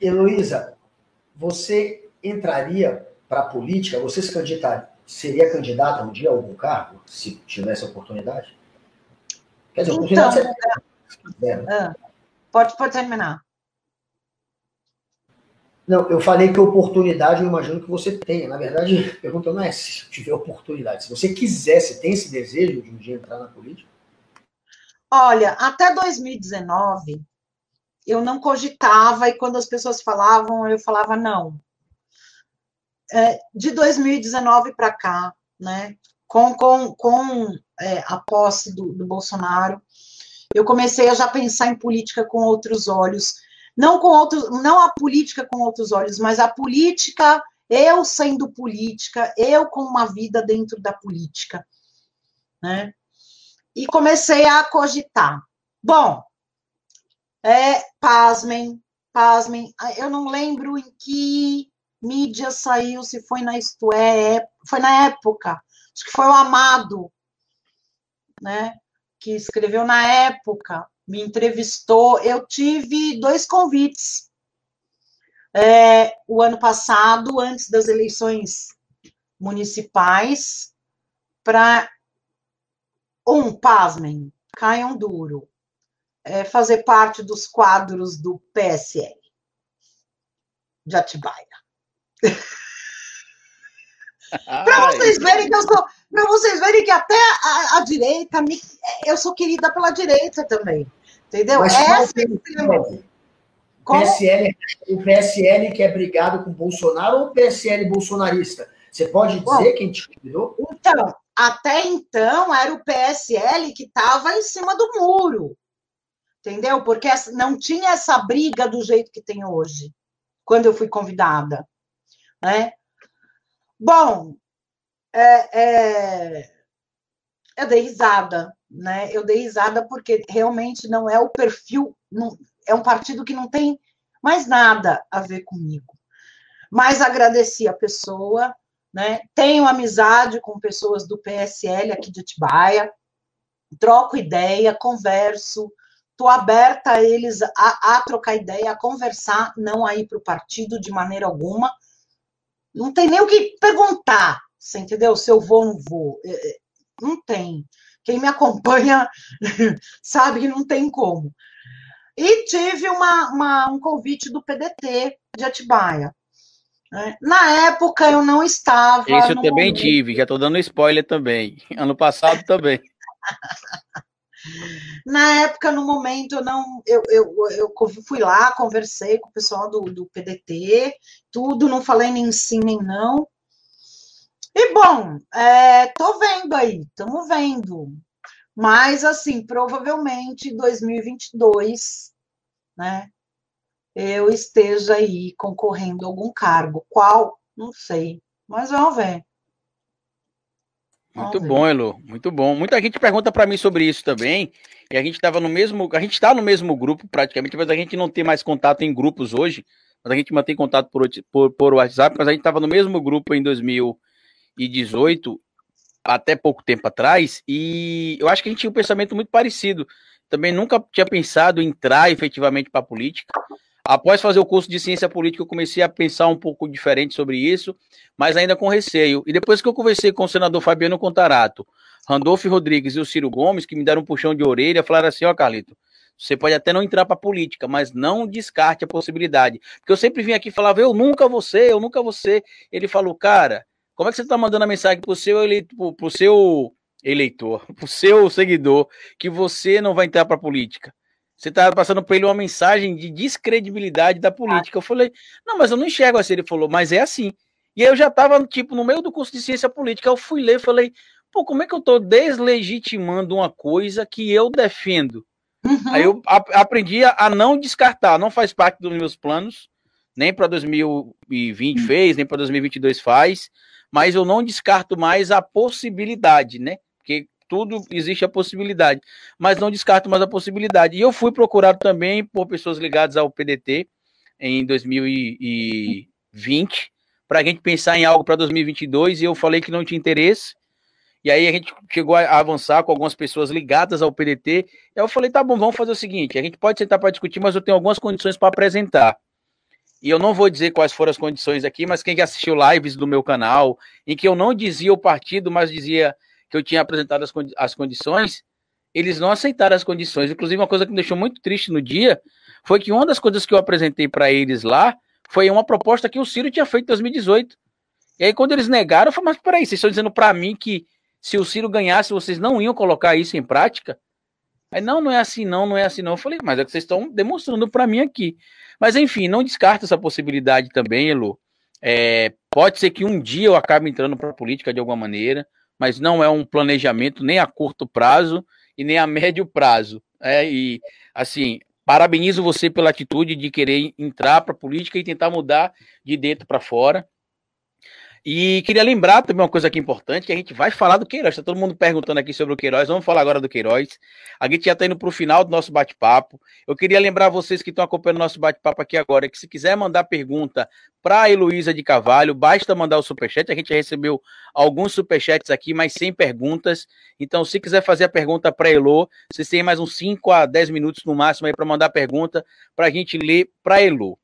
Heloísa, você entraria para a política? Você se candidatar, seria candidata um dia a algum cargo, se tivesse oportunidade? Quer dizer, então, oportunidade você... é, pode, pode terminar. Não, eu falei que oportunidade eu imagino que você tenha. Na verdade, a pergunta não é se tiver oportunidade. Se você quisesse, tem esse desejo de um dia entrar na política? Olha, até 2019, eu não cogitava, e quando as pessoas falavam, eu falava não. É, de 2019 para cá, né, com, com, com é, a posse do, do Bolsonaro, eu comecei a já pensar em política com outros olhos, não com outros, não a política com outros olhos, mas a política, eu sendo política, eu com uma vida dentro da política, né? E comecei a cogitar. Bom, é, pasmem, pasmem, eu não lembro em que mídia saiu, se foi na Isto É, foi na época, acho que foi o Amado, né? Que escreveu na época, me entrevistou. Eu tive dois convites. É, o ano passado, antes das eleições municipais, para um, pasmem, caiam duro, é, fazer parte dos quadros do PSL de Atibaia. para vocês verem que eu sou, para vocês verem que até a, a direita, me, eu sou querida pela direita também. Entendeu? Mas Essa é o PSL, o PSL que é brigado com Bolsonaro ou o PSL bolsonarista? Você pode dizer Bom, quem te convidou? Então, até então era o PSL que estava em cima do muro. Entendeu? Porque não tinha essa briga do jeito que tem hoje, quando eu fui convidada. Né? Bom, é, é, eu dei risada, né? Eu dei risada porque realmente não é o perfil, não, é um partido que não tem mais nada a ver comigo. Mas agradeci a pessoa, né? Tenho amizade com pessoas do PSL aqui de Atibaia, troco ideia, converso, estou aberta a eles a, a, trocar ideia, a conversar, não a ir para o partido de maneira alguma. Não tem nem o que perguntar, você entendeu? Se eu vou ou não vou. É, é, não tem. Quem me acompanha sabe que não tem como. E tive uma, uma, um convite do PDT de Atibaia. Né? Na época eu não estava. Isso eu também momento. tive, já estou dando spoiler também. Ano passado também. Na época, no momento, não. Eu, eu, eu fui lá, conversei com o pessoal do, do PDT, tudo, não falei nem sim nem não. E bom, é, tô vendo aí, estamos vendo. Mas, assim, provavelmente 2022, né? Eu esteja aí concorrendo a algum cargo. Qual? Não sei. Mas vamos ver. Muito bom, Elo, muito bom. Muita gente pergunta para mim sobre isso também. E a gente estava no mesmo, a gente está no mesmo grupo praticamente, mas a gente não tem mais contato em grupos hoje. Mas a gente mantém contato por, por, por WhatsApp, mas a gente estava no mesmo grupo em 2018, até pouco tempo atrás, e eu acho que a gente tinha um pensamento muito parecido. Também nunca tinha pensado em entrar efetivamente para a política. Após fazer o curso de ciência política, eu comecei a pensar um pouco diferente sobre isso, mas ainda com receio. E depois que eu conversei com o senador Fabiano Contarato, Randolfo Rodrigues e o Ciro Gomes, que me deram um puxão de orelha, falaram assim: Ó, oh, Carlito, você pode até não entrar para política, mas não descarte a possibilidade. Porque eu sempre vim aqui e falava: eu nunca vou ser, eu nunca vou ser. Ele falou: cara, como é que você está mandando a mensagem para o seu, eleitor, pro seu eleitor, o seu seguidor, que você não vai entrar para política? Você está passando para ele uma mensagem de descredibilidade da política. Eu falei, não, mas eu não enxergo assim. Ele falou, mas é assim. E aí eu já estava, tipo, no meio do curso de ciência política. Eu fui ler e falei, pô, como é que eu estou deslegitimando uma coisa que eu defendo? Uhum. Aí eu aprendi a não descartar, não faz parte dos meus planos, nem para 2020 uhum. fez, nem para 2022 faz, mas eu não descarto mais a possibilidade, né? Tudo existe a possibilidade, mas não descarto mais a possibilidade. E eu fui procurado também por pessoas ligadas ao PDT em 2020 para a gente pensar em algo para 2022 e eu falei que não tinha interesse. E aí a gente chegou a avançar com algumas pessoas ligadas ao PDT. Eu falei, tá bom, vamos fazer o seguinte: a gente pode sentar para discutir, mas eu tenho algumas condições para apresentar. e eu não vou dizer quais foram as condições aqui, mas quem assistiu lives do meu canal, em que eu não dizia o partido, mas dizia que eu tinha apresentado as, condi as condições, eles não aceitaram as condições. Inclusive, uma coisa que me deixou muito triste no dia foi que uma das coisas que eu apresentei para eles lá foi uma proposta que o Ciro tinha feito em 2018. E aí, quando eles negaram, eu falei, mas peraí, vocês estão dizendo para mim que se o Ciro ganhasse, vocês não iam colocar isso em prática? Aí, não, não é assim, não, não é assim, não. Eu falei, mas é que vocês estão demonstrando para mim aqui. Mas, enfim, não descarta essa possibilidade também, Elu. É, pode ser que um dia eu acabe entrando para a política de alguma maneira, mas não é um planejamento nem a curto prazo e nem a médio prazo. É, e, assim, parabenizo você pela atitude de querer entrar para a política e tentar mudar de dentro para fora. E queria lembrar também uma coisa aqui importante, que a gente vai falar do Queiroz. Está todo mundo perguntando aqui sobre o Queiroz. Vamos falar agora do Queiroz. A gente já está indo para o final do nosso bate-papo. Eu queria lembrar vocês que estão acompanhando o nosso bate-papo aqui agora, que se quiser mandar pergunta para a Heloísa de Cavalho, basta mandar o superchat. A gente já recebeu alguns superchats aqui, mas sem perguntas. Então, se quiser fazer a pergunta para a Elo, vocês têm mais uns 5 a 10 minutos no máximo aí para mandar pergunta para a gente ler para a Elo.